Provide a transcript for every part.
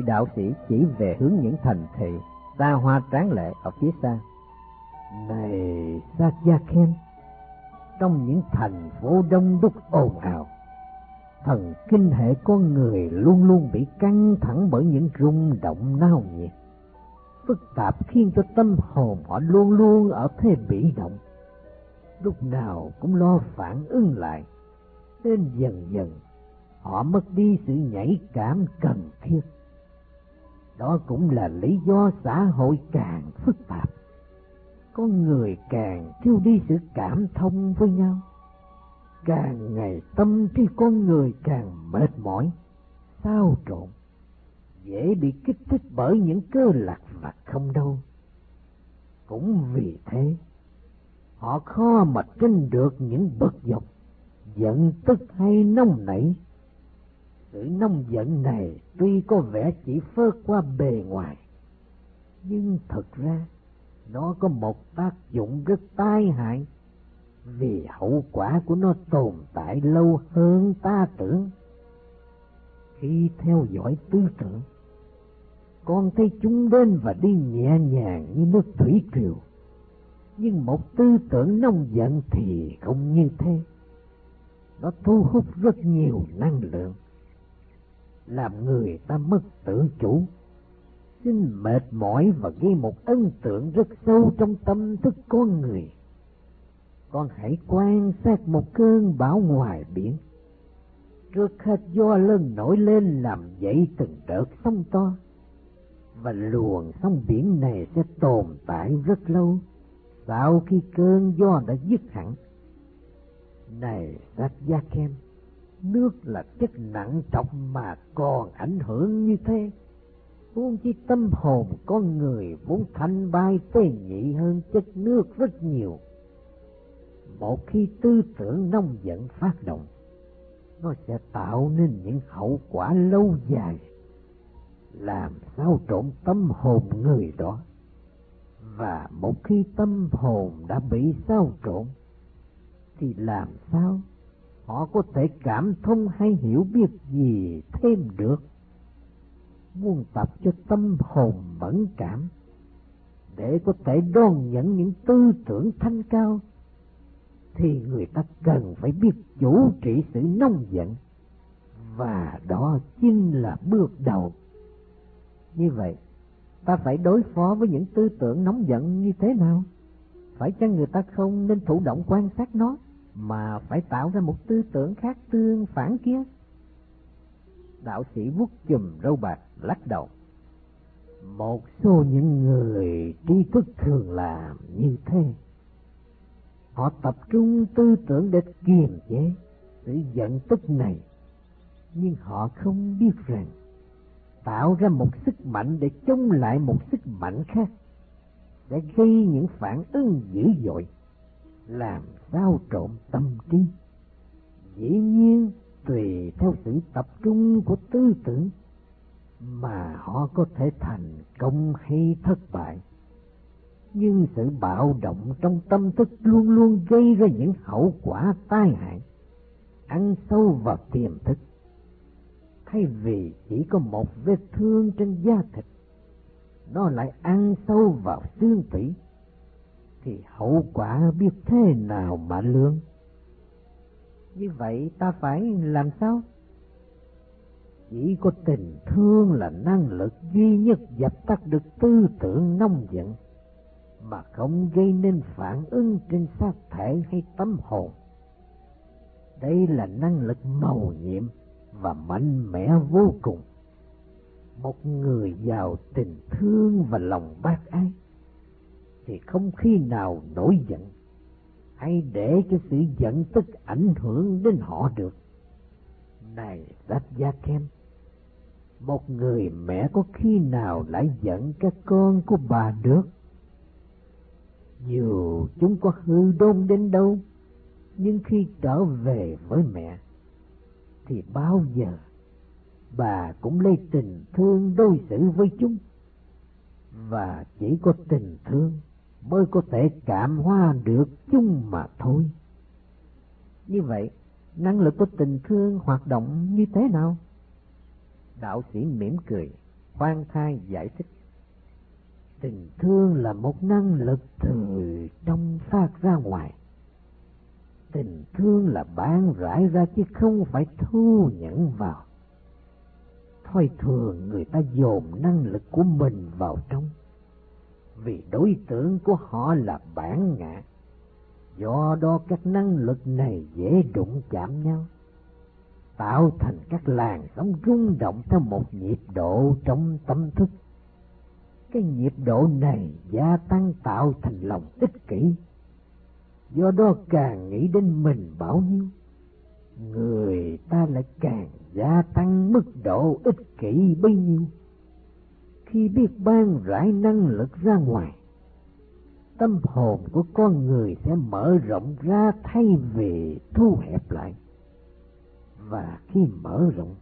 vị đạo sĩ chỉ về hướng những thành thị xa hoa tráng lệ ở phía xa. Này Satyaken, trong những thành phố đông đúc ồn ào, thần kinh hệ con người luôn luôn bị căng thẳng bởi những rung động nao nhiệt. Phức tạp khiến cho tâm hồn họ luôn luôn ở thế bị động, lúc nào cũng lo phản ứng lại, nên dần dần họ mất đi sự nhảy cảm cần thiết. Đó cũng là lý do xã hội càng phức tạp. Con người càng thiếu đi sự cảm thông với nhau. Càng ngày tâm trí con người càng mệt mỏi, sao trộn, dễ bị kích thích bởi những cơ lạc vặt không đâu. Cũng vì thế, họ khó mà tránh được những bậc dọc, giận tức hay nông nảy sự nông giận này tuy có vẻ chỉ phớt qua bề ngoài, nhưng thật ra nó có một tác dụng rất tai hại vì hậu quả của nó tồn tại lâu hơn ta tưởng. Khi theo dõi tư tưởng, con thấy chúng đến và đi nhẹ nhàng như nước thủy triều. Nhưng một tư tưởng nông giận thì không như thế. Nó thu hút rất nhiều năng lượng làm người ta mất tự chủ. Xin mệt mỏi và gây một ấn tượng rất sâu trong tâm thức con người. Con hãy quan sát một cơn bão ngoài biển. Trước hết do lớn nổi lên làm dậy từng đợt sóng to. Và luồng sóng biển này sẽ tồn tại rất lâu, sau khi cơn gió đã dứt hẳn. Này sát gia kem nước là chất nặng trọng mà còn ảnh hưởng như thế. Huống chi tâm hồn con người vốn thanh bay tê nhị hơn chất nước rất nhiều. Một khi tư tưởng nông giận phát động, nó sẽ tạo nên những hậu quả lâu dài, làm sao trộn tâm hồn người đó. Và một khi tâm hồn đã bị sao trộn, thì làm sao? Họ có thể cảm thông hay hiểu biết gì thêm được. Muốn tập cho tâm hồn mẫn cảm, để có thể đón nhận những tư tưởng thanh cao, thì người ta cần phải biết chủ trị sự nông giận, và đó chính là bước đầu. Như vậy, ta phải đối phó với những tư tưởng nóng giận như thế nào? Phải chăng người ta không nên thụ động quan sát nó? Mà phải tạo ra một tư tưởng khác tương phản kia. Đạo sĩ vuốt chùm râu bạc lắc đầu. Một số những người tri thức thường làm như thế. Họ tập trung tư tưởng để kiềm chế sự giận tức này. Nhưng họ không biết rằng tạo ra một sức mạnh để chống lại một sức mạnh khác sẽ gây những phản ứng dữ dội làm sao trộn tâm trí. Dĩ nhiên, tùy theo sự tập trung của tư tưởng mà họ có thể thành công hay thất bại. Nhưng sự bạo động trong tâm thức luôn luôn gây ra những hậu quả tai hại, ăn sâu vào tiềm thức. Thay vì chỉ có một vết thương trên da thịt, nó lại ăn sâu vào xương tủy thì hậu quả biết thế nào mà lương? Như vậy ta phải làm sao? Chỉ có tình thương là năng lực duy nhất dập tắt được tư tưởng nông giận mà không gây nên phản ứng trên xác thể hay tâm hồn. Đây là năng lực màu nhiệm và mạnh mẽ vô cùng. Một người giàu tình thương và lòng bác ái thì không khi nào nổi giận hay để cho sự giận tức ảnh hưởng đến họ được. Này Sát Gia Kem, một người mẹ có khi nào lại giận các con của bà được? Dù chúng có hư đôn đến đâu, nhưng khi trở về với mẹ, thì bao giờ bà cũng lấy tình thương đối xử với chúng. Và chỉ có tình thương mới có thể cảm hóa được chung mà thôi. Như vậy, năng lực của tình thương hoạt động như thế nào? Đạo sĩ mỉm cười, khoan thai giải thích. Tình thương là một năng lực từ trong phát ra ngoài. Tình thương là bán rải ra chứ không phải thu nhận vào. Thôi thường người ta dồn năng lực của mình vào trong. Vì đối tượng của họ là bản ngã. Do đó các năng lực này dễ đụng chạm nhau tạo thành các làn sóng rung động theo một nhịp độ trong tâm thức. Cái nhịp độ này gia tăng tạo thành lòng ích kỷ. Do đó càng nghĩ đến mình bao nhiêu, người ta lại càng gia tăng mức độ ích kỷ bấy nhiêu. Khi biết ban rải năng lực ra ngoài, tâm hồn của con người sẽ mở rộng ra thay vì thu hẹp lại. Và khi mở rộng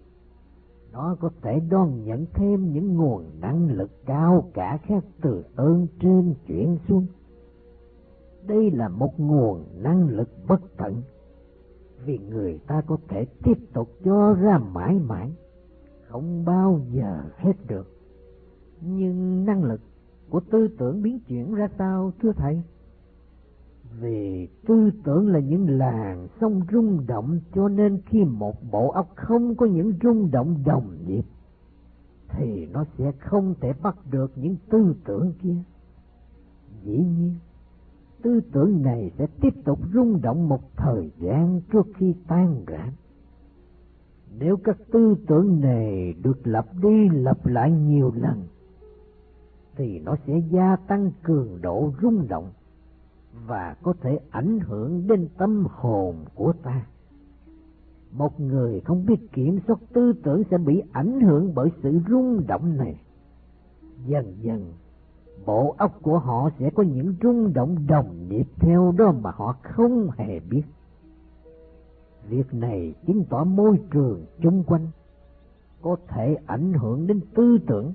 nó có thể đón nhận thêm những nguồn năng lực cao cả khác từ ơn trên chuyển xuống. Đây là một nguồn năng lực bất tận vì người ta có thể tiếp tục cho ra mãi mãi không bao giờ hết được nhưng năng lực của tư tưởng biến chuyển ra sao thưa thầy vì tư tưởng là những làn sông rung động cho nên khi một bộ óc không có những rung động đồng nhịp thì nó sẽ không thể bắt được những tư tưởng kia. Dĩ nhiên, tư tưởng này sẽ tiếp tục rung động một thời gian trước khi tan rã. Nếu các tư tưởng này được lặp đi lặp lại nhiều lần, thì nó sẽ gia tăng cường độ rung động và có thể ảnh hưởng đến tâm hồn của ta. Một người không biết kiểm soát tư tưởng sẽ bị ảnh hưởng bởi sự rung động này. Dần dần, bộ óc của họ sẽ có những rung động đồng nhịp theo đó mà họ không hề biết. Việc này chứng tỏ môi trường chung quanh có thể ảnh hưởng đến tư tưởng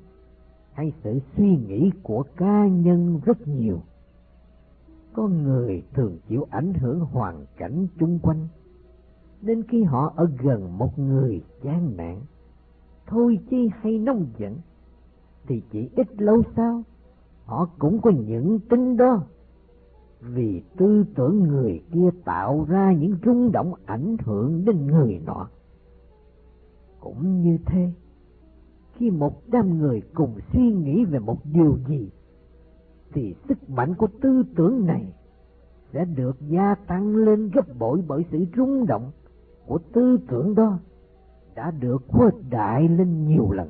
hay sự suy nghĩ của cá nhân rất nhiều. Có người thường chịu ảnh hưởng hoàn cảnh chung quanh. Nên khi họ ở gần một người chán nản, thôi chi hay nông giận, thì chỉ ít lâu sau, họ cũng có những tính đó. Vì tư tưởng người kia tạo ra những rung động ảnh hưởng đến người nọ. Cũng như thế khi một đám người cùng suy nghĩ về một điều gì, thì sức mạnh của tư tưởng này sẽ được gia tăng lên gấp bội bởi sự rung động của tư tưởng đó đã được khuếch đại lên nhiều lần.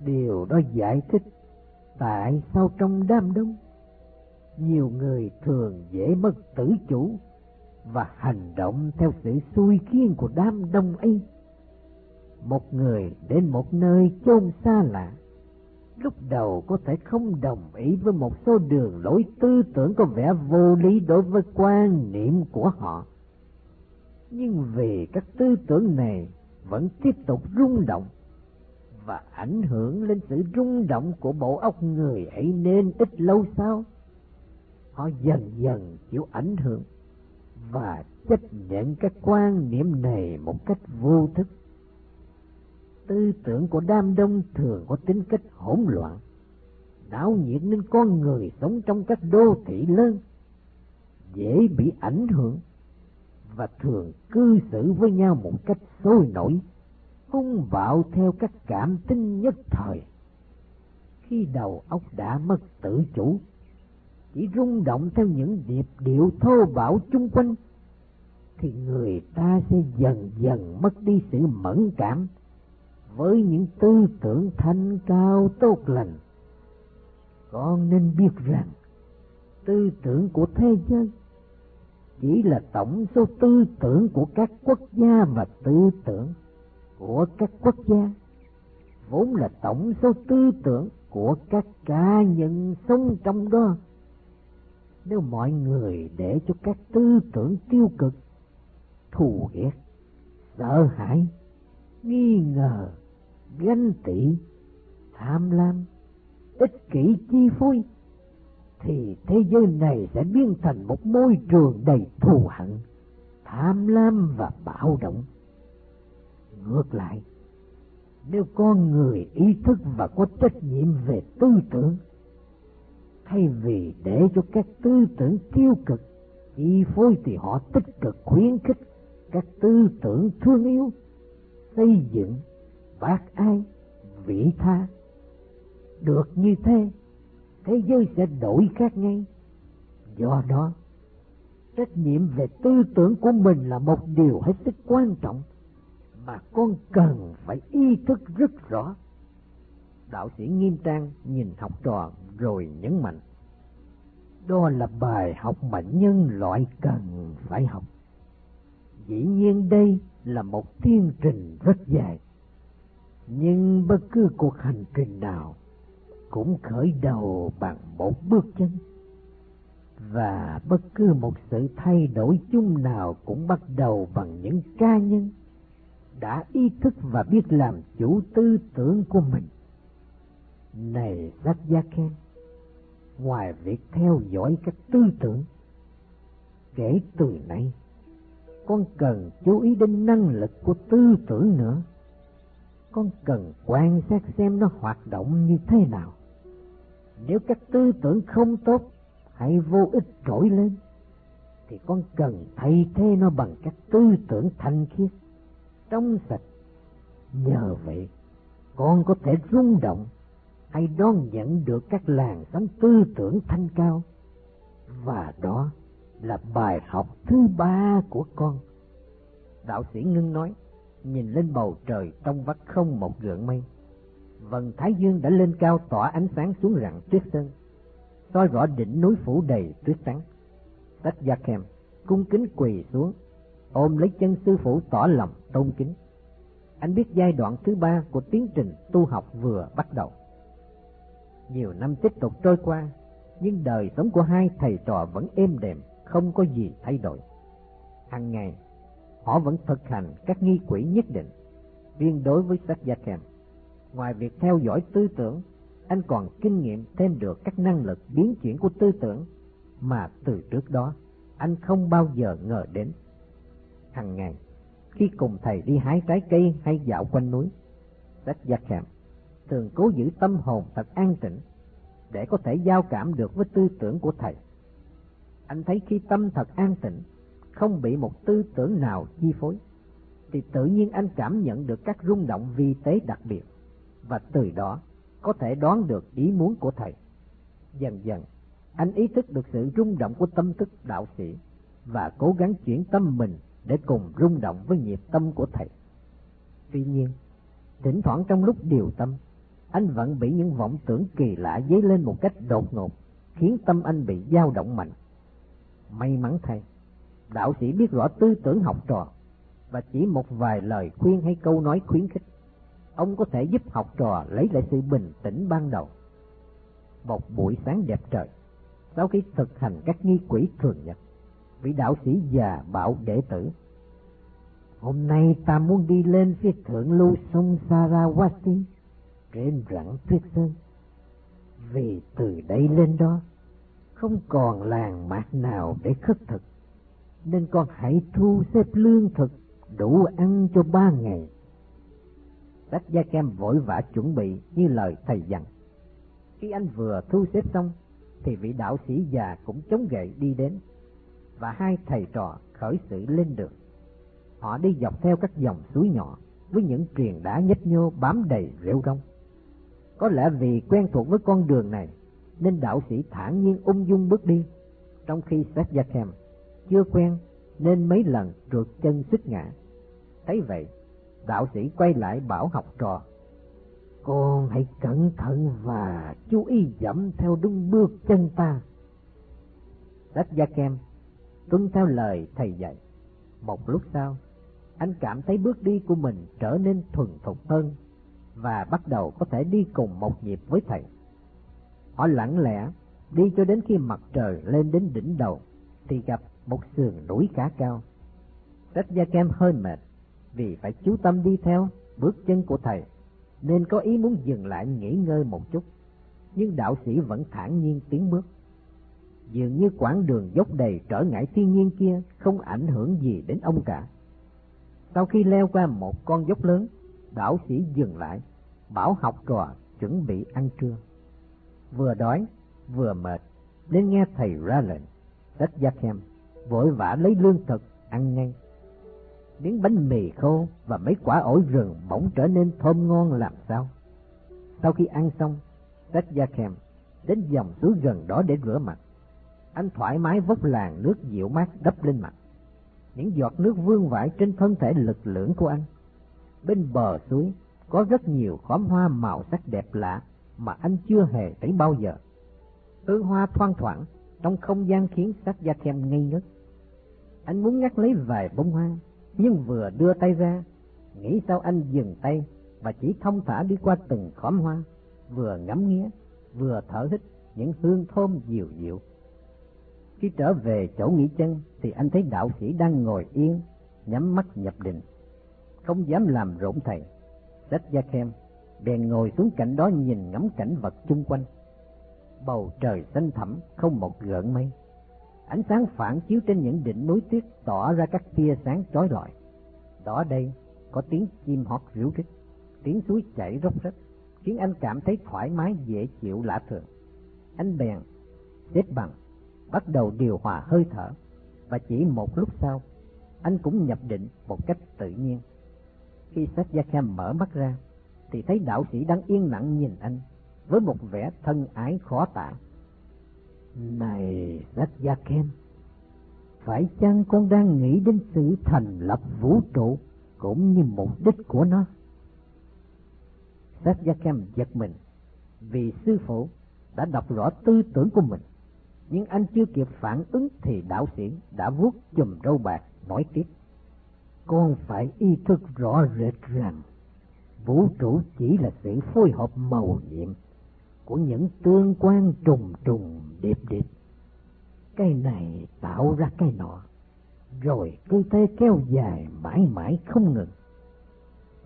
Điều đó giải thích tại sao trong đám đông, nhiều người thường dễ mất tử chủ và hành động theo sự xui khiến của đám đông ấy. Một người đến một nơi chôn xa lạ, lúc đầu có thể không đồng ý với một số đường lối tư tưởng có vẻ vô lý đối với quan niệm của họ. Nhưng vì các tư tưởng này vẫn tiếp tục rung động và ảnh hưởng lên sự rung động của bộ óc người ấy nên ít lâu sau, họ dần dần chịu ảnh hưởng và chấp nhận các quan niệm này một cách vô thức tư tưởng của đám đông thường có tính cách hỗn loạn, đảo nhiệt nên con người sống trong các đô thị lớn dễ bị ảnh hưởng và thường cư xử với nhau một cách sôi nổi, hung bạo theo các cảm tính nhất thời. Khi đầu óc đã mất tự chủ, chỉ rung động theo những điệp điệu thô bạo chung quanh, thì người ta sẽ dần dần mất đi sự mẫn cảm với những tư tưởng thanh cao tốt lành, con nên biết rằng tư tưởng của thế giới chỉ là tổng số tư tưởng của các quốc gia và tư tưởng của các quốc gia, vốn là tổng số tư tưởng của các cá nhân sống trong đó. Nếu mọi người để cho các tư tưởng tiêu cực, thù ghét, sợ hãi, nghi ngờ ganh tị, tham lam, ích kỷ chi phối, thì thế giới này sẽ biến thành một môi trường đầy thù hận, tham lam và bạo động. Ngược lại, nếu con người ý thức và có trách nhiệm về tư tưởng thay vì để cho các tư tưởng tiêu cực chi phối thì họ tích cực khuyến khích các tư tưởng thương yêu xây dựng bác ai vị tha. Được như thế thế giới sẽ đổi khác ngay. Do đó, trách nhiệm về tư tưởng của mình là một điều hết sức quan trọng mà con cần phải ý thức rất rõ. Đạo sĩ nghiêm trang nhìn học trò rồi nhấn mạnh, đó là bài học mà nhân loại cần phải học. Dĩ nhiên đây là một tiến trình rất dài nhưng bất cứ cuộc hành trình nào cũng khởi đầu bằng một bước chân. Và bất cứ một sự thay đổi chung nào cũng bắt đầu bằng những ca nhân đã ý thức và biết làm chủ tư tưởng của mình. Này rất gia khen ngoài việc theo dõi các tư tưởng, kể từ nay con cần chú ý đến năng lực của tư tưởng nữa con cần quan sát xem nó hoạt động như thế nào. Nếu các tư tưởng không tốt hay vô ích trỗi lên, thì con cần thay thế nó bằng các tư tưởng thanh khiết, trong sạch. Nhờ vậy, con có thể rung động hay đón nhận được các làn sóng tư tưởng thanh cao. Và đó là bài học thứ ba của con. Đạo sĩ ngưng nói nhìn lên bầu trời trong vắt không một gợn mây. Vầng thái dương đã lên cao tỏa ánh sáng xuống rặng tuyết sơn. Soi rõ đỉnh núi phủ đầy tuyết trắng. Tách gia kèm cung kính quỳ xuống, ôm lấy chân sư phụ tỏ lòng tôn kính. Anh biết giai đoạn thứ ba của tiến trình tu học vừa bắt đầu. Nhiều năm tiếp tục trôi qua, nhưng đời sống của hai thầy trò vẫn êm đềm, không có gì thay đổi. Hàng ngày họ vẫn thực hành các nghi quỷ nhất định riêng đối với sách gia kèm ngoài việc theo dõi tư tưởng anh còn kinh nghiệm thêm được các năng lực biến chuyển của tư tưởng mà từ trước đó anh không bao giờ ngờ đến. Hằng ngày, khi cùng thầy đi hái trái cây hay dạo quanh núi, sách gia kèm thường cố giữ tâm hồn thật an tĩnh để có thể giao cảm được với tư tưởng của thầy. Anh thấy khi tâm thật an tĩnh, không bị một tư tưởng nào chi phối, thì tự nhiên anh cảm nhận được các rung động vi tế đặc biệt, và từ đó có thể đoán được ý muốn của thầy. Dần dần, anh ý thức được sự rung động của tâm thức đạo sĩ và cố gắng chuyển tâm mình để cùng rung động với nhịp tâm của thầy. Tuy nhiên, thỉnh thoảng trong lúc điều tâm, anh vẫn bị những vọng tưởng kỳ lạ dấy lên một cách đột ngột, khiến tâm anh bị dao động mạnh. May mắn thay, đạo sĩ biết rõ tư tưởng học trò và chỉ một vài lời khuyên hay câu nói khuyến khích ông có thể giúp học trò lấy lại sự bình tĩnh ban đầu. Một buổi sáng đẹp trời, sau khi thực hành các nghi quỷ thường nhật, vị đạo sĩ già bảo đệ tử. Hôm nay ta muốn đi lên phía thượng lưu sông Sarawati, trên rặng tuyết sơn. Vì từ đây lên đó, không còn làng mạc nào để khất thực, nên con hãy thu xếp lương thực đủ ăn cho ba ngày Sách Gia Kem vội vã chuẩn bị như lời thầy dặn. Khi anh vừa thu xếp xong, thì vị đạo sĩ già cũng chống gậy đi đến, và hai thầy trò khởi sự lên đường. Họ đi dọc theo các dòng suối nhỏ với những triền đá nhấp nhô bám đầy rêu rong. Có lẽ vì quen thuộc với con đường này, nên đạo sĩ thản nhiên ung dung bước đi, trong khi Seth kem chưa quen nên mấy lần rượt chân xích ngã. Thấy vậy, đạo sĩ quay lại bảo học trò con hãy cẩn thận và chú ý dẫm theo đúng bước chân ta. Sách gia kem tuân theo lời thầy dạy. Một lúc sau anh cảm thấy bước đi của mình trở nên thuần thục hơn và bắt đầu có thể đi cùng một nhịp với thầy. Họ lặng lẽ đi cho đến khi mặt trời lên đến đỉnh đầu thì gặp một sườn núi khá cao Tất gia kem hơi mệt vì phải chú tâm đi theo bước chân của thầy, nên có ý muốn dừng lại nghỉ ngơi một chút. Nhưng đạo sĩ vẫn thản nhiên tiến bước. Dường như quãng đường dốc đầy trở ngại thiên nhiên kia không ảnh hưởng gì đến ông cả. Sau khi leo qua một con dốc lớn, đạo sĩ dừng lại, bảo học trò chuẩn bị ăn trưa. Vừa đói, vừa mệt, đến nghe thầy ra lệnh, Sách Gia Khem vội vã lấy lương thực ăn ngay. Miếng bánh mì khô và mấy quả ổi rừng bỗng trở nên thơm ngon làm sao. Sau khi ăn xong, Sách Gia Kèm đến dòng suối gần đó để rửa mặt. Anh thoải mái vốc làn nước dịu mát đắp lên mặt. Những giọt nước vương vãi trên thân thể lực lưỡng của anh. Bên bờ suối có rất nhiều khóm hoa màu sắc đẹp lạ mà anh chưa hề thấy bao giờ. Hương hoa thoang thoảng trong không gian khiến sách gia kem ngây ngất. Anh muốn ngắt lấy vài bông hoa, nhưng vừa đưa tay ra, nghĩ sao anh dừng tay và chỉ thông thả đi qua từng khóm hoa, vừa ngắm nghía, vừa thở hít những hương thơm dịu dịu. Khi trở về chỗ nghỉ chân thì anh thấy đạo sĩ đang ngồi yên, nhắm mắt nhập định, không dám làm rộn thầy. Sách gia khem bèn ngồi xuống cạnh đó nhìn ngắm cảnh vật chung quanh. Bầu trời xanh thẳm, không một gợn mây. Ánh sáng phản chiếu trên những đỉnh núi tuyết tỏ ra các tia sáng chói lọi. Đó đây có tiếng chim hót ríu rít, tiếng suối chảy róc rách, khiến anh cảm thấy thoải mái dễ chịu lạ thường. Anh bèn xếp bằng, bắt đầu điều hòa hơi thở, và chỉ một lúc sau, anh cũng nhập định một cách tự nhiên. Khi Sách Gia Kham mở mắt ra, thì thấy đạo sĩ đang yên lặng nhìn anh với một vẻ thân ái khó tả. Này Sách Gia Kem, phải chăng con đang nghĩ đến sự thành lập vũ trụ cũng như mục đích của nó? Sát Gia Kem giật mình vì sư phụ đã đọc rõ tư tưởng của mình, nhưng anh chưa kịp phản ứng thì đạo sĩ đã vuốt chùm râu bạc nói tiếp. Con phải ý thức rõ rệt rằng vũ trụ chỉ là sự phối hợp màu nhiệm của những tương quan trùng trùng điệp điệp. Cái này tạo ra cái nọ, rồi cứ thế kéo dài mãi mãi không ngừng.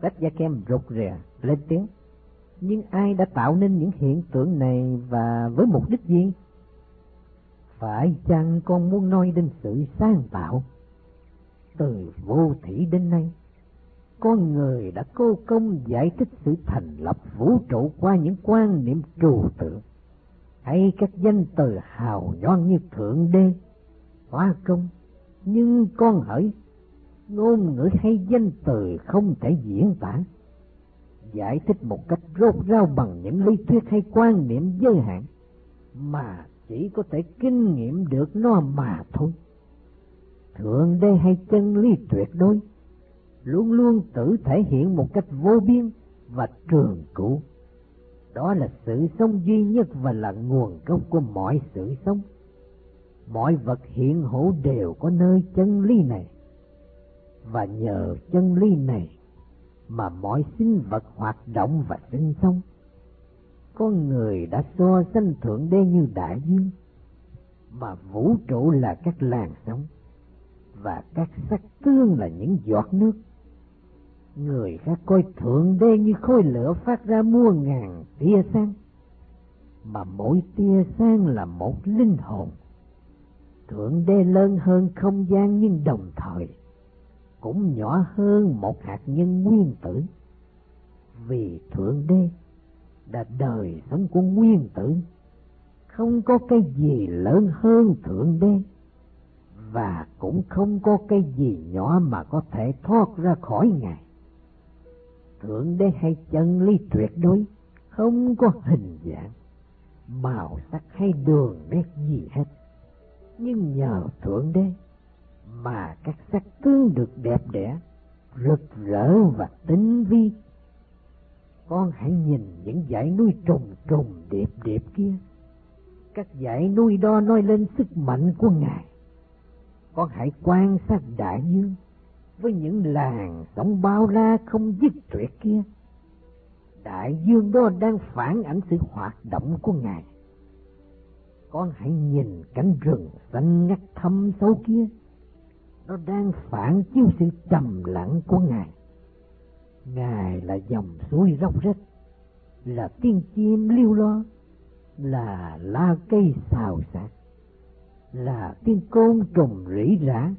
Bách Gia Kem rụt rè lên tiếng. Nhưng ai đã tạo nên những hiện tượng này và với mục đích gì? Phải chăng con muốn nói đến sự sáng tạo? Từ vô thủy đến nay, con người đã cô công giải thích sự thành lập vũ trụ qua những quan niệm trừu tượng. Hay các danh từ hào nhoan như thượng đế, hóa công. Nhưng con hỡi ngôn ngữ hay danh từ không thể diễn tả. Giải thích một cách rốt rao bằng những lý thuyết hay quan niệm giới hạn, mà chỉ có thể kinh nghiệm được nó mà thôi. Thượng đế hay chân lý tuyệt đối luôn luôn tự thể hiện một cách vô biên và trường cửu. Đó là sự sống duy nhất và là nguồn gốc của mọi sự sống. Mọi vật hiện hữu đều có nơi chân lý này. Và nhờ chân lý này mà mọi sinh vật hoạt động và sinh sống. Con người đã so sánh thượng đế như đại dương, mà vũ trụ là các làn sóng, và các sắc tương là những giọt nước Người khác coi thượng đế như khối lửa phát ra muôn ngàn tia sáng, mà mỗi tia sáng là một linh hồn. Thượng đế lớn hơn không gian nhưng đồng thời cũng nhỏ hơn một hạt nhân nguyên tử. Vì Thượng Đế đã đời sống của nguyên tử, không có cái gì lớn hơn Thượng Đế, và cũng không có cái gì nhỏ mà có thể thoát ra khỏi Ngài. Thượng Đế hay chân lý tuyệt đối, không có hình dạng, màu sắc hay đường nét gì hết. Nhưng nhờ Thượng Đế mà các sắc tướng được đẹp đẽ, rực rỡ và tinh vi. Con hãy nhìn những dãy núi trùng trùng điệp điệp kia. Các dãy núi đó nói lên sức mạnh của Ngài. Con hãy quan sát đại dương với những làng sóng bao la không dứt tuyệt kia. Đại dương đó đang phản ảnh sự hoạt động của Ngài. Con hãy nhìn cánh rừng xanh ngắt thâm sâu kia. Nó đang phản chiếu sự trầm lặng của Ngài. Ngài là dòng suối róc rách, là tiếng chim lưu lo, là la cây xào xạc, là tiếng côn trùng rỉ rả,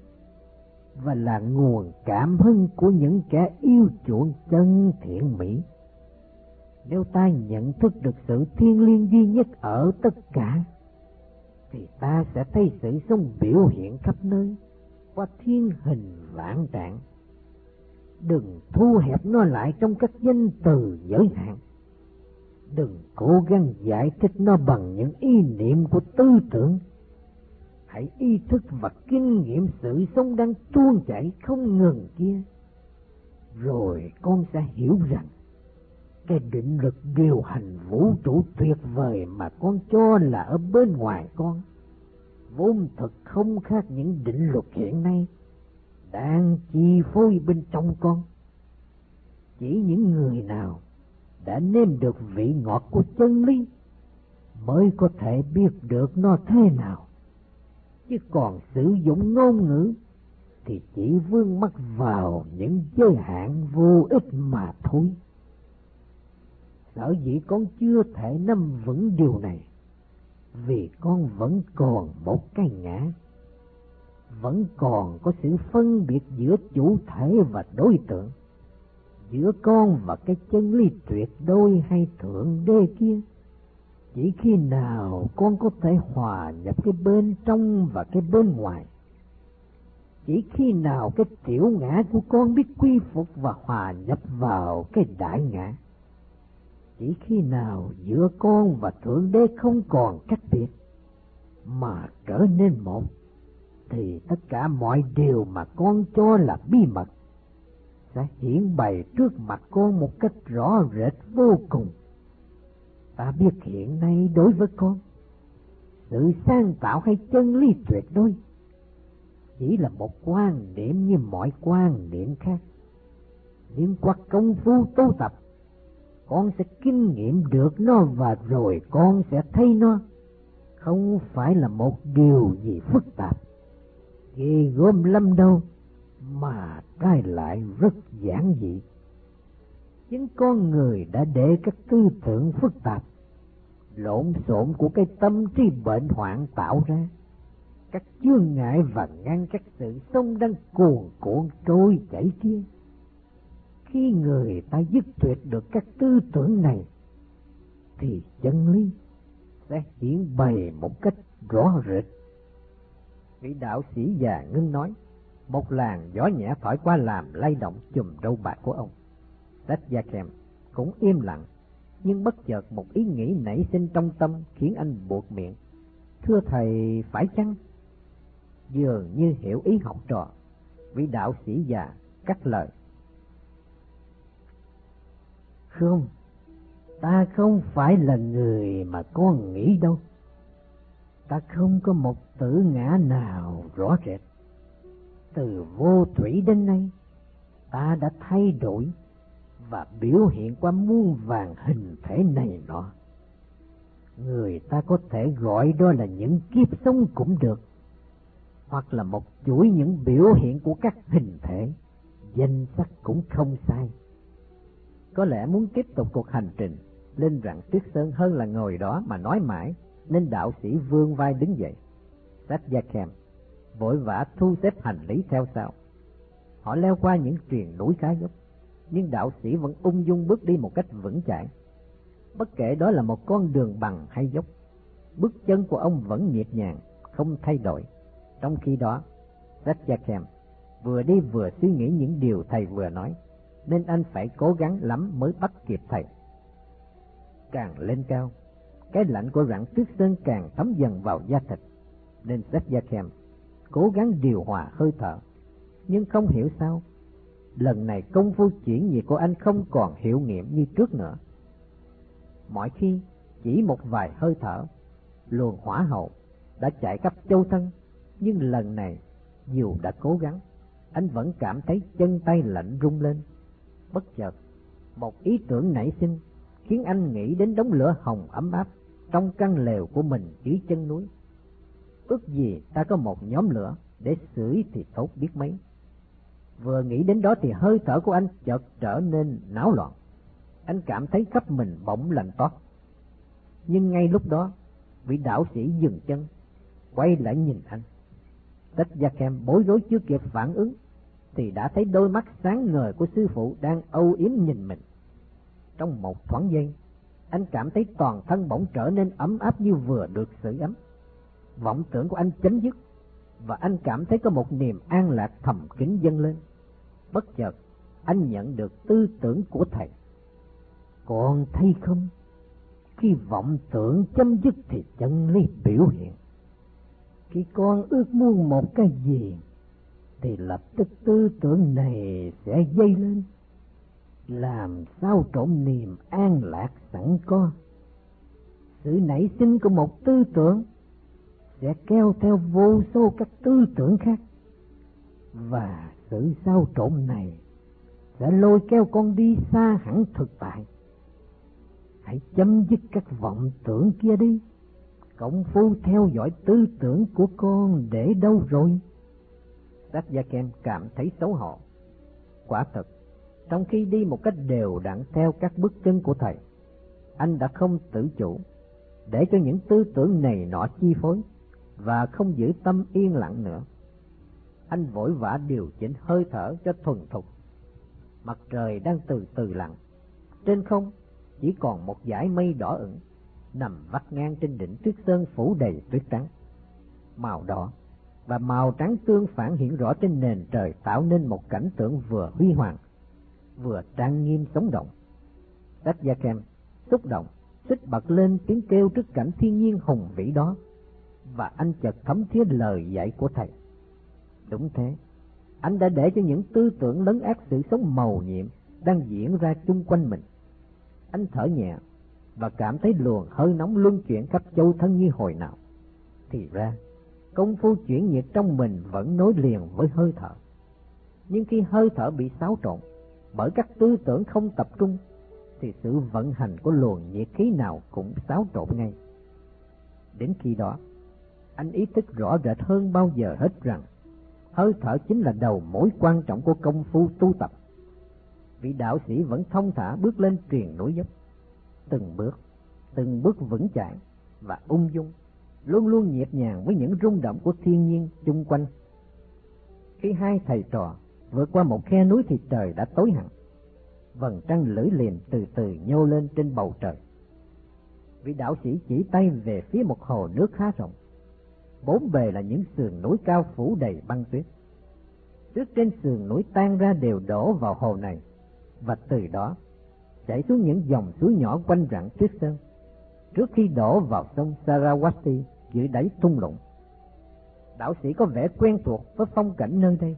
và là nguồn cảm hứng của những kẻ yêu chuộng chân thiện mỹ. Nếu ta nhận thức được sự thiên liêng duy nhất ở tất cả, thì ta sẽ thấy sự sống biểu hiện khắp nơi qua thiên hình vạn trạng. Đừng thu hẹp nó lại trong các danh từ giới hạn. Đừng cố gắng giải thích nó bằng những ý niệm của tư tưởng hãy ý thức và kinh nghiệm sự sống đang tuôn chảy không ngừng kia. Rồi con sẽ hiểu rằng, cái định lực điều hành vũ trụ tuyệt vời mà con cho là ở bên ngoài con, vốn thực không khác những định luật hiện nay đang chi phối bên trong con. Chỉ những người nào đã nếm được vị ngọt của chân lý mới có thể biết được nó thế nào chứ còn sử dụng ngôn ngữ thì chỉ vương mắc vào những giới hạn vô ích mà thôi. Sở dĩ con chưa thể nắm vững điều này, vì con vẫn còn một cái ngã, vẫn còn có sự phân biệt giữa chủ thể và đối tượng, giữa con và cái chân lý tuyệt đối hay thượng đế kia chỉ khi nào con có thể hòa nhập cái bên trong và cái bên ngoài, chỉ khi nào cái tiểu ngã của con biết quy phục và hòa nhập vào cái đại ngã, chỉ khi nào giữa con và thượng đế không còn cách biệt mà trở nên một, thì tất cả mọi điều mà con cho là bí mật sẽ hiển bày trước mặt con một cách rõ rệt vô cùng ta biết hiện nay đối với con, sự sáng tạo hay chân lý tuyệt đối, chỉ là một quan điểm như mọi quan điểm khác. Nhưng qua công phu tu tập, con sẽ kinh nghiệm được nó và rồi con sẽ thấy nó. Không phải là một điều gì phức tạp, ghê gớm lắm đâu, mà trái lại rất giản dị. Chính con người đã để các tư tưởng phức tạp lộn xộn của cái tâm trí bệnh hoạn tạo ra. Các chướng ngại và ngăn các sự sông đang cuồn cuộn trôi chảy kia khi người ta dứt tuyệt được các tư tưởng này, thì chân lý sẽ hiển bày một cách rõ rệt. Vị đạo sĩ già ngưng nói, một làn gió nhẹ thổi qua làm lay động chùm râu bạc của ông. Sách gia kèm cũng im lặng nhưng bất chợt một ý nghĩ nảy sinh trong tâm khiến anh buộc miệng. Thưa thầy, phải chăng? Dường như hiểu ý học trò, vị đạo sĩ già cắt lời. Không, ta không phải là người mà con nghĩ đâu. Ta không có một tử ngã nào rõ rệt. Từ vô thủy đến nay, ta đã thay đổi và biểu hiện qua muôn vàng hình thể này nọ. Người ta có thể gọi đó là những kiếp sống cũng được, hoặc là một chuỗi những biểu hiện của các hình thể, danh sắc cũng không sai. Có lẽ muốn tiếp tục cuộc hành trình, lên rặng tuyết sơn hơn là ngồi đó mà nói mãi, nên đạo sĩ vương vai đứng dậy. Sách gia kèm, vội vã thu xếp hành lý theo sau. Họ leo qua những triền núi khá dốc, nhưng đạo sĩ vẫn ung dung bước đi một cách vững chãi. Bất kể đó là một con đường bằng hay dốc, bước chân của ông vẫn nhịp nhàng, không thay đổi. Trong khi đó, Ratchakem vừa đi vừa suy nghĩ những điều thầy vừa nói, nên anh phải cố gắng lắm mới bắt kịp thầy. Càng lên cao, cái lạnh của rãng tuyết sơn càng thấm dần vào da thịt, nên Ratchakem cố gắng điều hòa hơi thở, nhưng không hiểu sao lần này công phu chuyển nhiệt của anh không còn hiệu nghiệm như trước nữa. Mọi khi chỉ một vài hơi thở, luồng hỏa hậu đã chạy khắp châu thân, nhưng lần này dù đã cố gắng, anh vẫn cảm thấy chân tay lạnh rung lên. Bất chợt, một ý tưởng nảy sinh khiến anh nghĩ đến đống lửa hồng ấm áp trong căn lều của mình dưới chân núi. Ước gì ta có một nhóm lửa để sưởi thì tốt biết mấy. Vừa nghĩ đến đó thì hơi thở của anh chợt trở nên náo loạn. Anh cảm thấy khắp mình bỗng lạnh toát. Nhưng ngay lúc đó, vị đạo sĩ dừng chân, quay lại nhìn anh. Tất gia kem bối rối chưa kịp phản ứng, thì đã thấy đôi mắt sáng ngời của sư phụ đang âu yếm nhìn mình. Trong một thoáng giây, anh cảm thấy toàn thân bỗng trở nên ấm áp như vừa được sưởi ấm. Vọng tưởng của anh chấm dứt, và anh cảm thấy có một niềm an lạc thầm kín dâng lên. Bất chợt, anh nhận được tư tưởng của thầy. Còn thấy không? Khi vọng tưởng chấm dứt thì chân lý biểu hiện. Khi con ước muốn một cái gì, thì lập tức tư tưởng này sẽ dây lên làm sao trộn niềm an lạc sẵn có. Sự nảy sinh của một tư tưởng sẽ kéo theo vô số các tư tưởng khác. Và sự sao trộn này sẽ lôi kéo con đi xa hẳn thực tại. Hãy chấm dứt các vọng tưởng kia đi. Công phu theo dõi tư tưởng của con để đâu rồi? Sách Gia Kem cảm thấy xấu hổ. Quả thật, trong khi đi một cách đều đặn theo các bước chân của thầy, anh đã không tự chủ, để cho những tư tưởng này nọ chi phối và không giữ tâm yên lặng nữa. Anh vội vã điều chỉnh hơi thở cho thuần thục. Mặt trời đang từ từ lặn. Trên không chỉ còn một dải mây đỏ ửng nằm vắt ngang trên đỉnh tuyết sơn phủ đầy tuyết trắng. Màu đỏ và màu trắng tương phản hiện rõ trên nền trời tạo nên một cảnh tượng vừa huy hoàng vừa trang nghiêm sống động. Đách Gia Kem xúc động, xích bật lên tiếng kêu trước cảnh thiên nhiên hùng vĩ đó, và anh chợt thấm thía lời dạy của thầy. Đúng thế, anh đã để cho những tư tưởng lấn át sự sống màu nhiệm đang diễn ra chung quanh mình. Anh thở nhẹ và cảm thấy luồng hơi nóng luân chuyển khắp châu thân như hồi nào. Thì ra, công phu chuyển nhiệt trong mình vẫn nối liền với hơi thở. Nhưng khi hơi thở bị xáo trộn, bởi các tư tưởng không tập trung thì sự vận hành của luồng nhiệt khí nào cũng xáo trộn ngay. Đến khi đó, anh ý thức rõ rệt hơn bao giờ hết rằng hơi thở chính là đầu mối quan trọng của công phu tu tập. Vị đạo sĩ vẫn thông thả bước lên truyền núi dốc, từng bước, từng bước vững chãi và ung dung, luôn luôn nhịp nhàng với những rung động của thiên nhiên chung quanh. Khi hai thầy trò vượt qua một khe núi thì trời đã tối hẳn. Vầng trăng lưỡi liềm từ từ nhô lên trên bầu trời. Vị đạo sĩ chỉ tay về phía một hồ nước khá rộng. Bốn bề là những sườn núi cao phủ đầy băng tuyết. Trước trên sườn núi tan ra đều đổ vào hồ này, và từ đó chảy xuống những dòng suối nhỏ quanh rặng tuyết sơn, trước khi đổ vào sông Sarawati dưới đáy thung lũng. Đạo sĩ có vẻ quen thuộc với phong cảnh nơi đây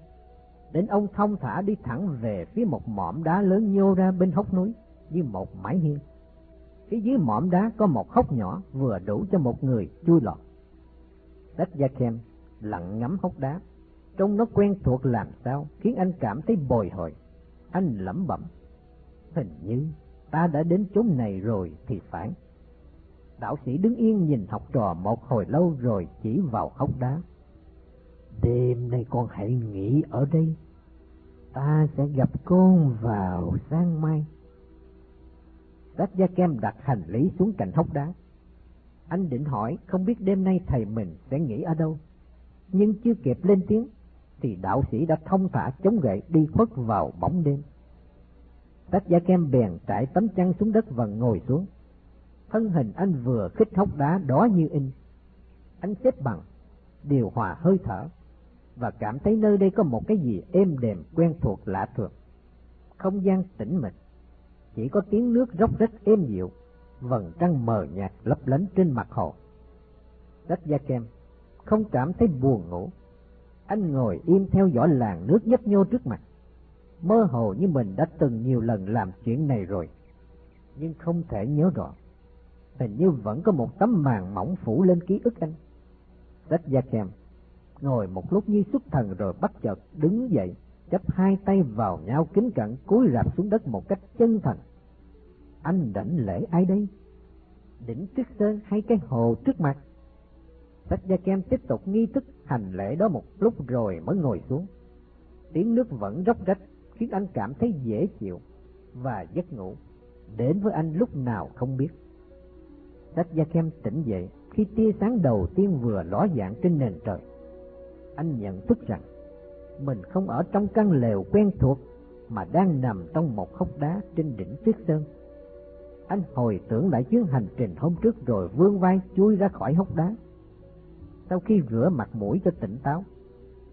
đến ông thông thả đi thẳng về phía một mỏm đá lớn nhô ra bên hốc núi như một mái hiên. Phía dưới mỏm đá có một hốc nhỏ vừa đủ cho một người chui lọt. Đất Gia Kem lặng ngắm hốc đá, trông nó quen thuộc làm sao khiến anh cảm thấy bồi hồi. Anh lẩm bẩm, hình như ta đã đến chốn này rồi thì phải. Đạo sĩ đứng yên nhìn học trò một hồi lâu rồi chỉ vào hốc đá. Đêm nay con hãy nghỉ ở đây ta sẽ gặp con vào sáng mai. Đách Gia Kem đặt hành lý xuống cạnh hốc đá. Anh định hỏi không biết đêm nay thầy mình sẽ nghỉ ở đâu. Nhưng chưa kịp lên tiếng, thì đạo sĩ đã thông thả chống gậy đi khuất vào bóng đêm. Tách giả Kem bèn trải tấm chăn xuống đất và ngồi xuống. Thân hình anh vừa khích hốc đá đó như in. Anh xếp bằng, điều hòa hơi thở, và cảm thấy nơi đây có một cái gì êm đềm quen thuộc lạ thường. Không gian tĩnh mịch, chỉ có tiếng nước róc rách êm dịu, vầng trăng mờ nhạt lấp lánh trên mặt hồ. Đất Gia kem, không cảm thấy buồn ngủ. Anh ngồi im theo dõi làn nước nhấp nhô trước mặt. Mơ hồ như mình đã từng nhiều lần làm chuyện này rồi, nhưng không thể nhớ rõ. Hình như vẫn có một tấm màn mỏng phủ lên ký ức anh. Đất Gia kem ngồi một lúc như xuất thần rồi bắt chợt đứng dậy, chắp hai tay vào nhau kính cẩn cúi rạp xuống đất một cách chân thành. Anh đảnh lễ ai đây? Đỉnh Tuyết Sơn hay cái hồ trước mặt? Sách Gia Kem tiếp tục nghi thức hành lễ đó một lúc rồi mới ngồi xuống. Tiếng nước vẫn róc rách, khiến anh cảm thấy dễ chịu và giấc ngủ đến với anh lúc nào không biết. Sách Gia Kem tỉnh dậy khi tia sáng đầu tiên vừa ló dạng trên nền trời Anh nhận thức rằng mình không ở trong căn lều quen thuộc mà đang nằm trong một hốc đá trên đỉnh tuyết sơn. Anh hồi tưởng lại chuyến hành trình hôm trước rồi vươn vai chui ra khỏi hốc đá. Sau khi rửa mặt mũi cho tỉnh táo,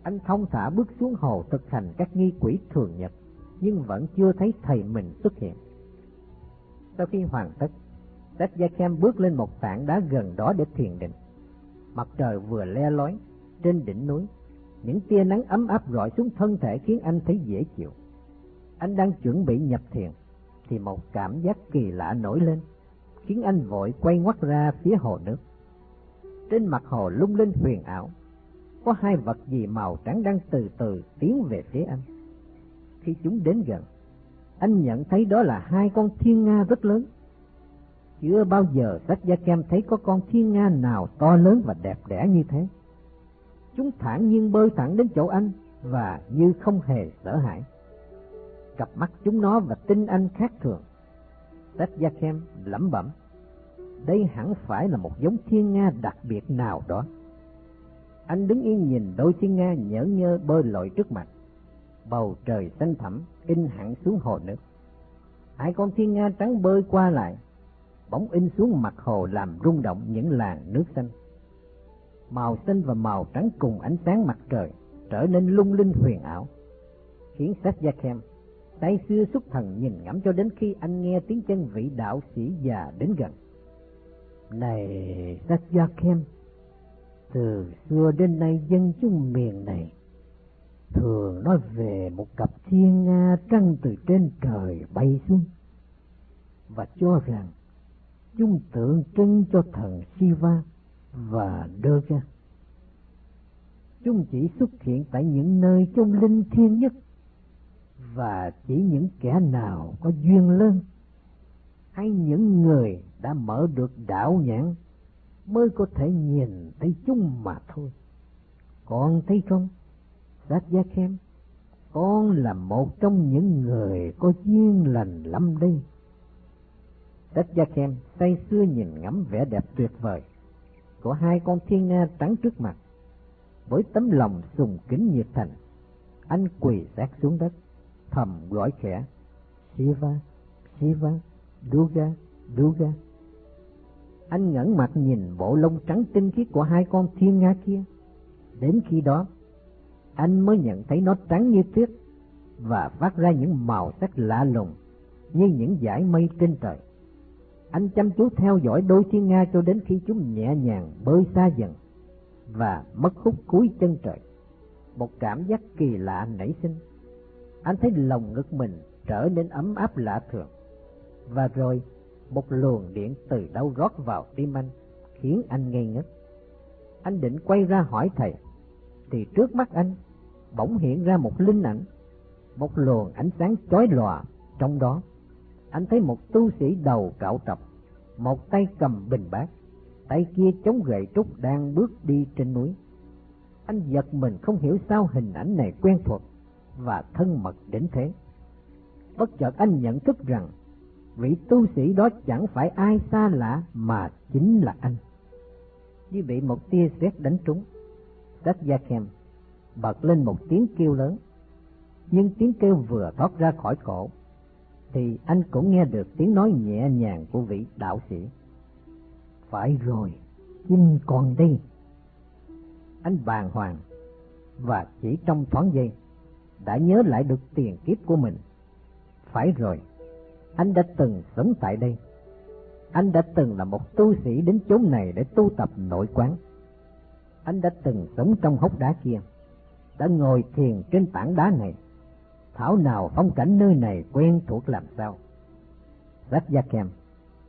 anh thông thả bước xuống hồ thực hành các nghi quỷ thường nhật, nhưng vẫn chưa thấy thầy mình xuất hiện. Sau khi hoàn tất, Sách Gia Cam bước lên một tảng đá gần đó để thiền định. Mặt trời vừa le lói trên đỉnh núi, những tia nắng ấm áp rọi xuống thân thể khiến anh thấy dễ chịu. Anh đang chuẩn bị nhập thiền, thì một cảm giác kỳ lạ nổi lên, khiến anh vội quay ngoắt ra phía hồ nước. Trên mặt hồ lung linh huyền ảo, có hai vật gì màu trắng đang từ từ tiến về phía anh. Khi chúng đến gần, anh nhận thấy đó là hai con thiên nga rất lớn. Chưa bao giờ sách gia kem thấy có con thiên nga nào to lớn và đẹp đẽ như thế. Chúng thản nhiên bơi thẳng đến chỗ anh và như không hề sợ hãi. Cặp mắt chúng nó và tinh anh khác thường. Sách gia kem lẩm bẩm. Đây hẳn phải là một giống thiên nga đặc biệt nào đó. Anh đứng yên nhìn đôi thiên nga nhở nhơ bơi lội trước mặt. Bầu trời xanh thẳm in hẳn xuống hồ nước. Hai con thiên nga trắng bơi qua lại, bóng in xuống mặt hồ làm rung động những làn nước xanh. Màu xanh và màu trắng cùng ánh sáng mặt trời trở nên lung linh huyền ảo, khiến Satyakem tay xưa xuất thần nhìn ngắm cho đến khi anh nghe tiếng chân vị đạo sĩ già đến gần. Này Satyakem, từ xưa đến nay dân chúng miền này thường nói về một cặp thiên nga trăng từ trên trời bay xuống và cho rằng chúng tượng trưng cho thần Shiva và Durga. Chúng chỉ xuất hiện tại những nơi trong linh thiêng nhất và chỉ những kẻ nào có duyên lớn hay những người đã mở được đạo nhãn mới có thể nhìn thấy chúng mà thôi. Còn thấy không? Sát gia khen, con là một trong những người có duyên lành lắm đây. Sát gia khen say xưa nhìn ngắm vẻ đẹp tuyệt vời của hai con thiên nga trắng trước mặt. Với tấm lòng sùng kính nhiệt thành, anh quỳ sát xuống đất, thầm gọi khẽ, Shiva, Shiva, Durga, Durga. Anh ngẩng mặt nhìn bộ lông trắng tinh khiết của hai con thiên nga kia. Đến khi đó, anh mới nhận thấy nó trắng như tuyết và phát ra những màu sắc lạ lùng như những dải mây trên trời. Anh chăm chú theo dõi đôi thiên nga cho đến khi chúng nhẹ nhàng bơi xa dần và mất hút cuối chân trời. Một cảm giác kỳ lạ nảy sinh. Anh thấy lòng ngực mình trở nên ấm áp lạ thường. Và rồi một luồng điện từ đâu rót vào tim anh, khiến anh ngây ngất. Anh định quay ra hỏi thầy, thì trước mắt anh bỗng hiện ra một linh ảnh, một luồng ánh sáng chói lòa trong đó. Anh thấy một tu sĩ đầu cạo trọc, một tay cầm bình bát, tay kia chống gậy trúc đang bước đi trên núi. Anh giật mình không hiểu sao hình ảnh này quen thuộc và thân mật đến thế. Bất chợt anh nhận thức rằng vị tu sĩ đó chẳng phải ai xa lạ mà chính là anh. Như bị một tia sét đánh trúng, Sách Gia Khem bật lên một tiếng kêu lớn. Nhưng tiếng kêu vừa thoát ra khỏi cổ, thì anh cũng nghe được tiếng nói nhẹ nhàng của vị đạo sĩ. Phải rồi, chinh còn đi. Anh bàng hoàng và chỉ trong thoáng giây đã nhớ lại được tiền kiếp của mình. Phải rồi, anh đã từng sống tại đây. Anh đã từng là một tu sĩ đến chốn này để tu tập nội quán. Anh đã từng sống trong hốc đá kia đã ngồi thiền trên tảng đá này. Thảo nào phong cảnh nơi này quen thuộc làm sao. Rách Gia Kèm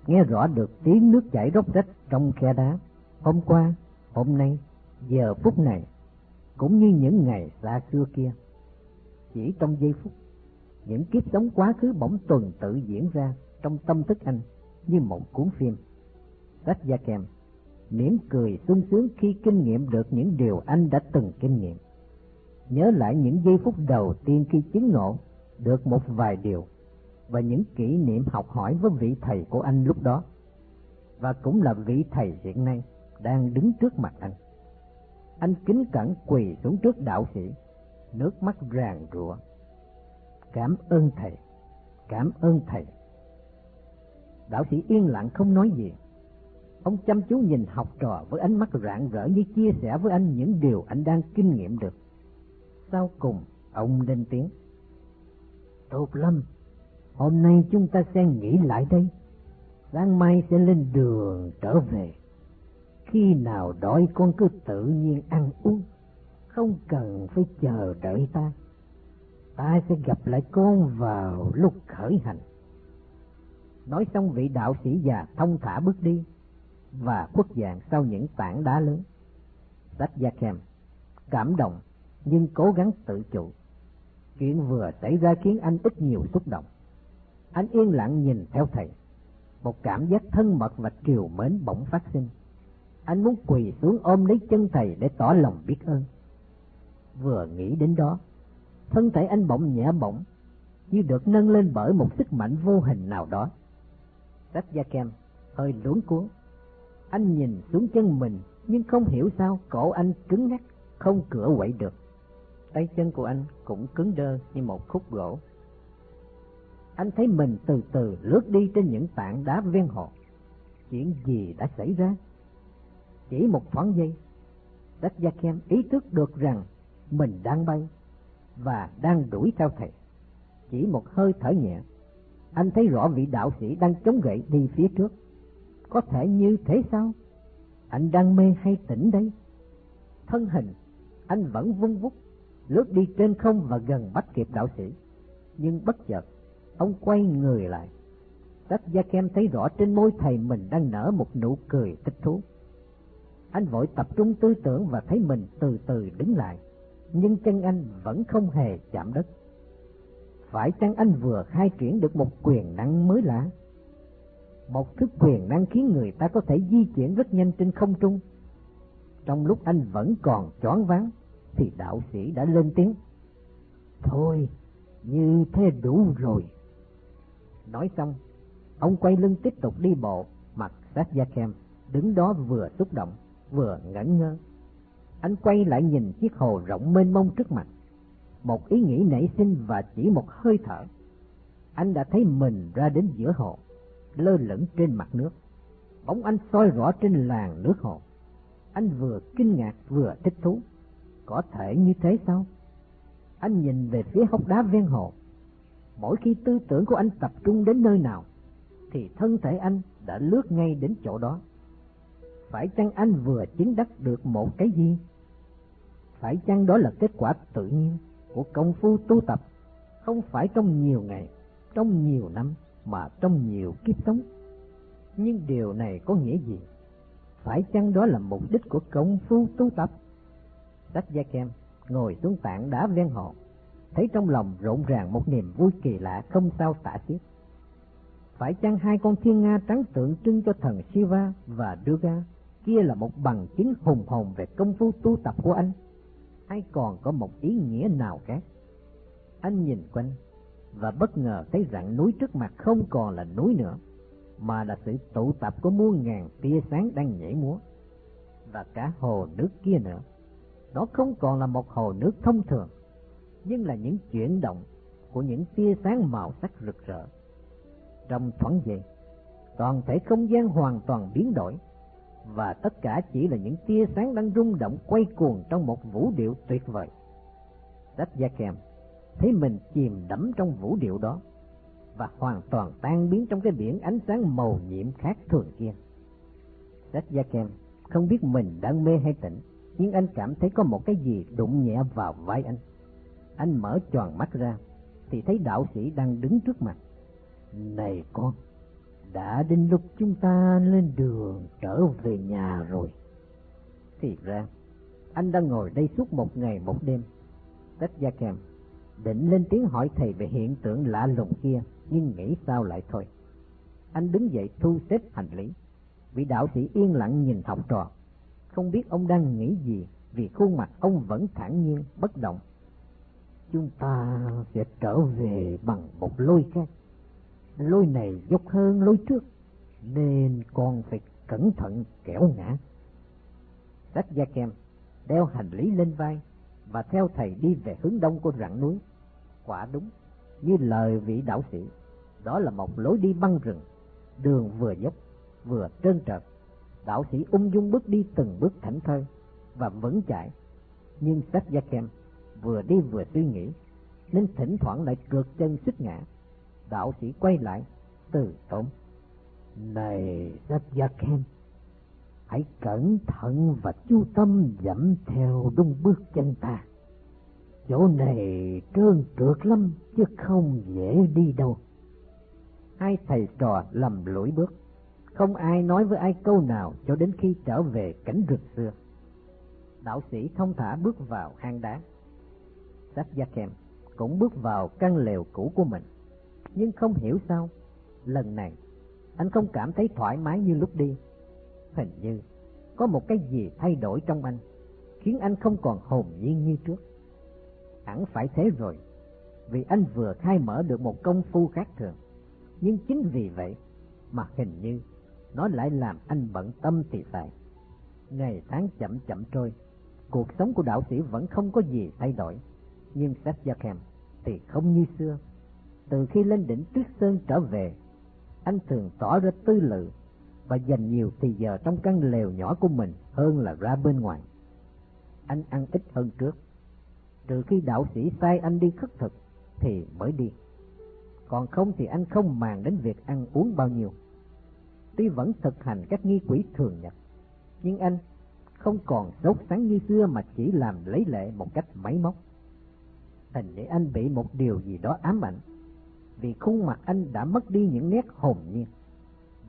nghe rõ được tiếng nước chảy róc rách trong khe đá. Hôm qua, hôm nay, giờ phút này, cũng như những ngày xa xưa kia. Chỉ trong giây phút, những kiếp sống quá khứ bỗng tuần tự diễn ra trong tâm thức anh như một cuốn phim. Sách Gia kèm mỉm cười sung sướng khi kinh nghiệm được những điều anh đã từng kinh nghiệm nhớ lại những giây phút đầu tiên khi chứng ngộ được một vài điều và những kỷ niệm học hỏi với vị thầy của anh lúc đó và cũng là vị thầy hiện nay đang đứng trước mặt anh. Anh kính cẩn quỳ xuống trước đạo sĩ, nước mắt ràng rụa. Cảm ơn thầy, cảm ơn thầy. Đạo sĩ yên lặng không nói gì. Ông chăm chú nhìn học trò với ánh mắt rạng rỡ như chia sẻ với anh những điều anh đang kinh nghiệm được. Sau cùng, ông lên tiếng. Tốt lắm, hôm nay chúng ta sẽ nghỉ lại đây. Sáng mai sẽ lên đường trở về. Khi nào đói con cứ tự nhiên ăn uống, không cần phải chờ đợi ta. Ta sẽ gặp lại con vào lúc khởi hành. Nói xong, vị đạo sĩ già thông thả bước đi và khuất dạng sau những tảng đá lớn. Sách Gia kèm cảm động nhưng cố gắng tự chủ. Chuyện vừa xảy ra khiến anh ít nhiều xúc động. Anh yên lặng nhìn theo thầy. Một cảm giác thân mật và triều mến bỗng phát sinh. Anh muốn quỳ xuống ôm lấy chân thầy để tỏ lòng biết ơn. Vừa nghĩ đến đó, thân thể anh bỗng nhẹ bỗng, như được nâng lên bởi một sức mạnh vô hình nào đó. Sách Gia Kem hơi luống cuốn. Anh nhìn xuống chân mình nhưng không hiểu sao cổ anh cứng ngắc, không cửa quậy được. Tay chân của anh cũng cứng đơ như một khúc gỗ. Anh thấy mình từ từ lướt đi trên những tảng đá ven hồ. Chuyện gì đã xảy ra? Chỉ một thoáng giây, Sách Gia Kem ý thức được rằng mình đang bay và đang đuổi theo thầy. Chỉ một hơi thở nhẹ, anh thấy rõ vị đạo sĩ đang chống gậy đi phía trước. Có thể như thế sao? Anh đang mê hay tỉnh đây? Thân hình, anh vẫn vung vút, lướt đi trên không và gần bắt kịp đạo sĩ. Nhưng bất chợt, ông quay người lại. tách Gia Kem thấy rõ trên môi thầy mình đang nở một nụ cười thích thú. Anh vội tập trung tư tưởng và thấy mình từ từ đứng lại, nhưng chân anh vẫn không hề chạm đất. Phải chăng anh vừa khai triển được một quyền năng mới lạ? Một thứ quyền năng khiến người ta có thể di chuyển rất nhanh trên không trung. Trong lúc anh vẫn còn choáng váng, thì đạo sĩ đã lên tiếng. Thôi, như thế đủ rồi. Nói xong, ông quay lưng tiếp tục đi bộ, mặt sát da kem, đứng đó vừa xúc động, vừa ngẩn ngơ. Anh quay lại nhìn chiếc hồ rộng mênh mông trước mặt. Một ý nghĩ nảy sinh và chỉ một hơi thở. Anh đã thấy mình ra đến giữa hồ, lơ lửng trên mặt nước. Bóng anh soi rõ trên làn nước hồ. Anh vừa kinh ngạc vừa thích thú. Có thể như thế sao? Anh nhìn về phía hốc đá ven hồ. Mỗi khi tư tưởng của anh tập trung đến nơi nào, thì thân thể anh đã lướt ngay đến chỗ đó phải chăng anh vừa chứng đắc được một cái gì? Phải chăng đó là kết quả tự nhiên của công phu tu tập, không phải trong nhiều ngày, trong nhiều năm, mà trong nhiều kiếp sống? Nhưng điều này có nghĩa gì? Phải chăng đó là mục đích của công phu tu tập? Sách Gia Kem ngồi xuống tảng đá ven hồ, thấy trong lòng rộn ràng một niềm vui kỳ lạ không sao tả xiết. Phải chăng hai con thiên nga trắng tượng trưng cho thần Shiva và Durga kia là một bằng chứng hùng hồn về công phu tu tập của anh, hay còn có một ý nghĩa nào khác? Anh nhìn quanh và bất ngờ thấy rằng núi trước mặt không còn là núi nữa, mà là sự tụ tập của muôn ngàn tia sáng đang nhảy múa. Và cả hồ nước kia nữa, đó không còn là một hồ nước thông thường, nhưng là những chuyển động của những tia sáng màu sắc rực rỡ. Trong thoáng giây, toàn thể không gian hoàn toàn biến đổi, và tất cả chỉ là những tia sáng đang rung động quay cuồng trong một vũ điệu tuyệt vời. Sách Gia Kèm thấy mình chìm đẫm trong vũ điệu đó và hoàn toàn tan biến trong cái biển ánh sáng màu nhiệm khác thường kia. Sách Gia Kèm không biết mình đang mê hay tỉnh, nhưng anh cảm thấy có một cái gì đụng nhẹ vào vai anh. Anh mở tròn mắt ra, thì thấy đạo sĩ đang đứng trước mặt. Này con! Đã đến lúc chúng ta lên đường trở về nhà rồi. Thì ra, anh đang ngồi đây suốt một ngày một đêm. Tất Gia Kèm định lên tiếng hỏi thầy về hiện tượng lạ lùng kia, nhưng nghĩ sao lại thôi. Anh đứng dậy thu xếp hành lý. Vị đạo sĩ yên lặng nhìn học trò, không biết ông đang nghĩ gì vì khuôn mặt ông vẫn thản nhiên, bất động. Chúng ta sẽ trở về bằng một lối khác lối này dốc hơn lối trước, nên con phải cẩn thận kẻo ngã. Sách Gia Kem đeo hành lý lên vai và theo thầy đi về hướng đông của rặng núi. Quả đúng, như lời vị đạo sĩ, đó là một lối đi băng rừng, đường vừa dốc, vừa trơn trợt. Đạo sĩ ung dung bước đi từng bước thảnh thơi và vững chãi, nhưng sách gia kem vừa đi vừa suy nghĩ, nên thỉnh thoảng lại cược chân xích ngã. Đạo sĩ quay lại, từ tốn. Này rất gia khen hãy cẩn thận và chú tâm dẫm theo đúng bước chân ta. Chỗ này trơn trượt lắm, chứ không dễ đi đâu. Hai thầy trò lầm lũi bước, không ai nói với ai câu nào cho đến khi trở về cảnh rừng xưa. Đạo sĩ thông thả bước vào hang đá. Sách Gia kèm cũng bước vào căn lều cũ của mình, nhưng không hiểu sao, lần này anh không cảm thấy thoải mái như lúc đi. Hình như có một cái gì thay đổi trong anh, khiến anh không còn hồn nhiên như trước. Hẳn phải thế rồi, vì anh vừa khai mở được một công phu khác thường. Nhưng chính vì vậy mà hình như nó lại làm anh bận tâm thì phải. Ngày tháng chậm chậm trôi, cuộc sống của đạo sĩ vẫn không có gì thay đổi. Nhưng Seth Jacob thì không như xưa. Từ khi lên đỉnh Tuyết Sơn trở về, anh thường tỏ ra tư lự và dành nhiều thời giờ trong căn lều nhỏ của mình hơn là ra bên ngoài. Anh ăn ít hơn trước, trừ khi đạo sĩ sai anh đi khất thực thì mới đi. Còn không thì anh không màng đến việc ăn uống bao nhiêu. Tuy vẫn thực hành các nghi quỷ thường nhật, nhưng anh không còn sốt sáng như xưa mà chỉ làm lấy lệ một cách máy móc. Hình như anh bị một điều gì đó ám ảnh, vì khuôn mặt anh đã mất đi những nét hồn nhiên.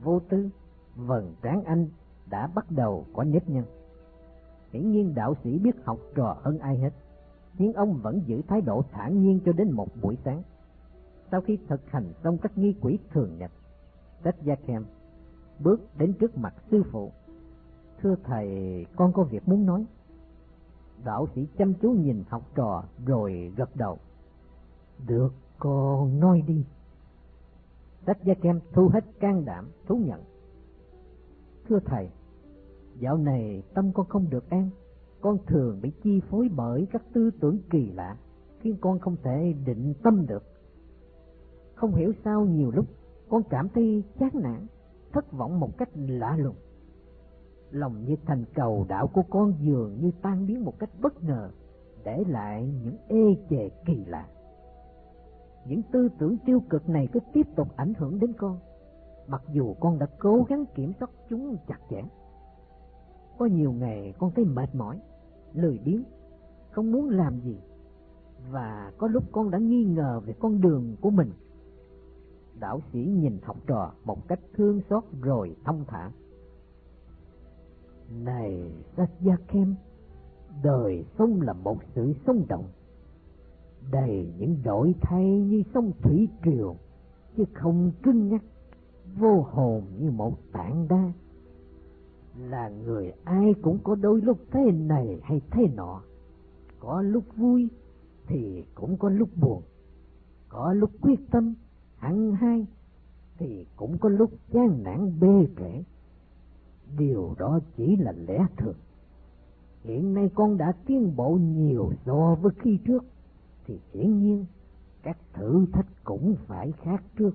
Vô tư, vầng trán anh đã bắt đầu có nếp nhăn. Hiển nhiên đạo sĩ biết học trò hơn ai hết, nhưng ông vẫn giữ thái độ thản nhiên cho đến một buổi sáng. Sau khi thực hành xong các nghi quỷ thường nhật, Tết Gia Kem bước đến trước mặt sư phụ. Thưa thầy, con có việc muốn nói. Đạo sĩ chăm chú nhìn học trò rồi gật đầu. Được, con nói đi. Tết Gia Kem thu hết can đảm, thú nhận. Thưa thầy, dạo này tâm con không được an, con thường bị chi phối bởi các tư tưởng kỳ lạ, khiến con không thể định tâm được. Không hiểu sao nhiều lúc con cảm thấy chán nản, thất vọng một cách lạ lùng. Lòng như thành cầu đạo của con dường như tan biến một cách bất ngờ, để lại những ê chề kỳ lạ. Những tư tưởng tiêu cực này cứ tiếp tục ảnh hưởng đến con, mặc dù con đã cố gắng kiểm soát chúng chặt chẽ. Có nhiều ngày con thấy mệt mỏi, lười biếng, không muốn làm gì, và có lúc con đã nghi ngờ về con đường của mình đạo sĩ nhìn học trò một cách thương xót rồi thông thả. Này Satyakem, đời sống là một sự sống động, đầy những đổi thay như sông thủy triều, chứ không cứng nhắc, vô hồn như một tảng đá. Là người ai cũng có đôi lúc thế này hay thế nọ, có lúc vui thì cũng có lúc buồn, có lúc quyết tâm hẳn hai thì cũng có lúc chán nản bê trễ. Điều đó chỉ là lẽ thường. Hiện nay con đã tiến bộ nhiều so với khi trước, thì hiển nhiên các thử thách cũng phải khác trước.